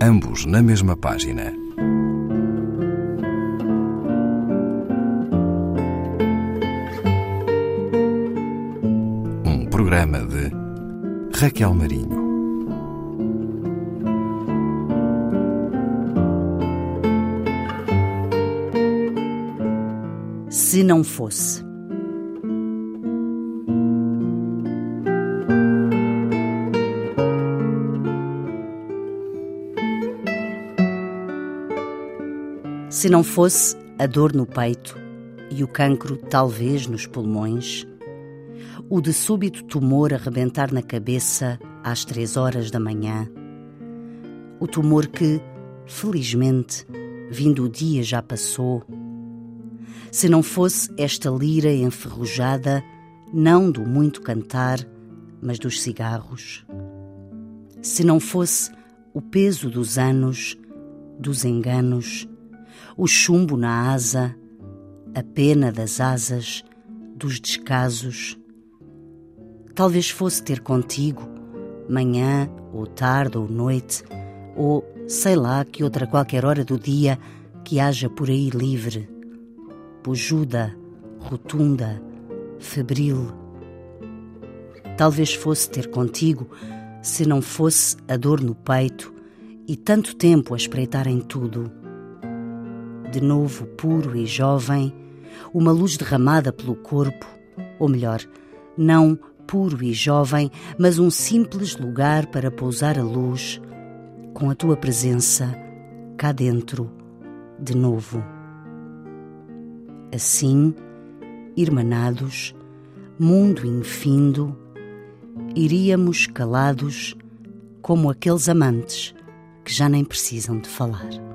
ambos na mesma página. Um programa de Raquel Marinho. Se não fosse. Se não fosse a dor no peito e o cancro talvez nos pulmões, o de súbito tumor arrebentar na cabeça às três horas da manhã, o tumor que, felizmente, vindo o dia já passou, se não fosse esta lira enferrujada, não do muito cantar, mas dos cigarros, se não fosse o peso dos anos, dos enganos, o chumbo na asa, a pena das asas, dos descasos. Talvez fosse ter contigo, manhã ou tarde ou noite, ou sei lá que outra qualquer hora do dia que haja por aí livre, pujuda, rotunda, febril. Talvez fosse ter contigo, se não fosse a dor no peito e tanto tempo a espreitar em tudo de novo puro e jovem, uma luz derramada pelo corpo, ou melhor, não puro e jovem, mas um simples lugar para pousar a luz, com a tua presença cá dentro, de novo. Assim, irmanados, mundo infindo, iríamos calados como aqueles amantes que já nem precisam de falar.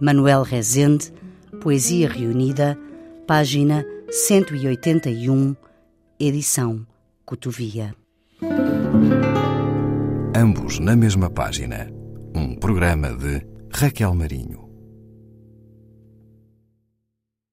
Manuel Rezende, Poesia Reunida, página 181, edição Cotovia. Ambos na mesma página. Um programa de Raquel Marinho.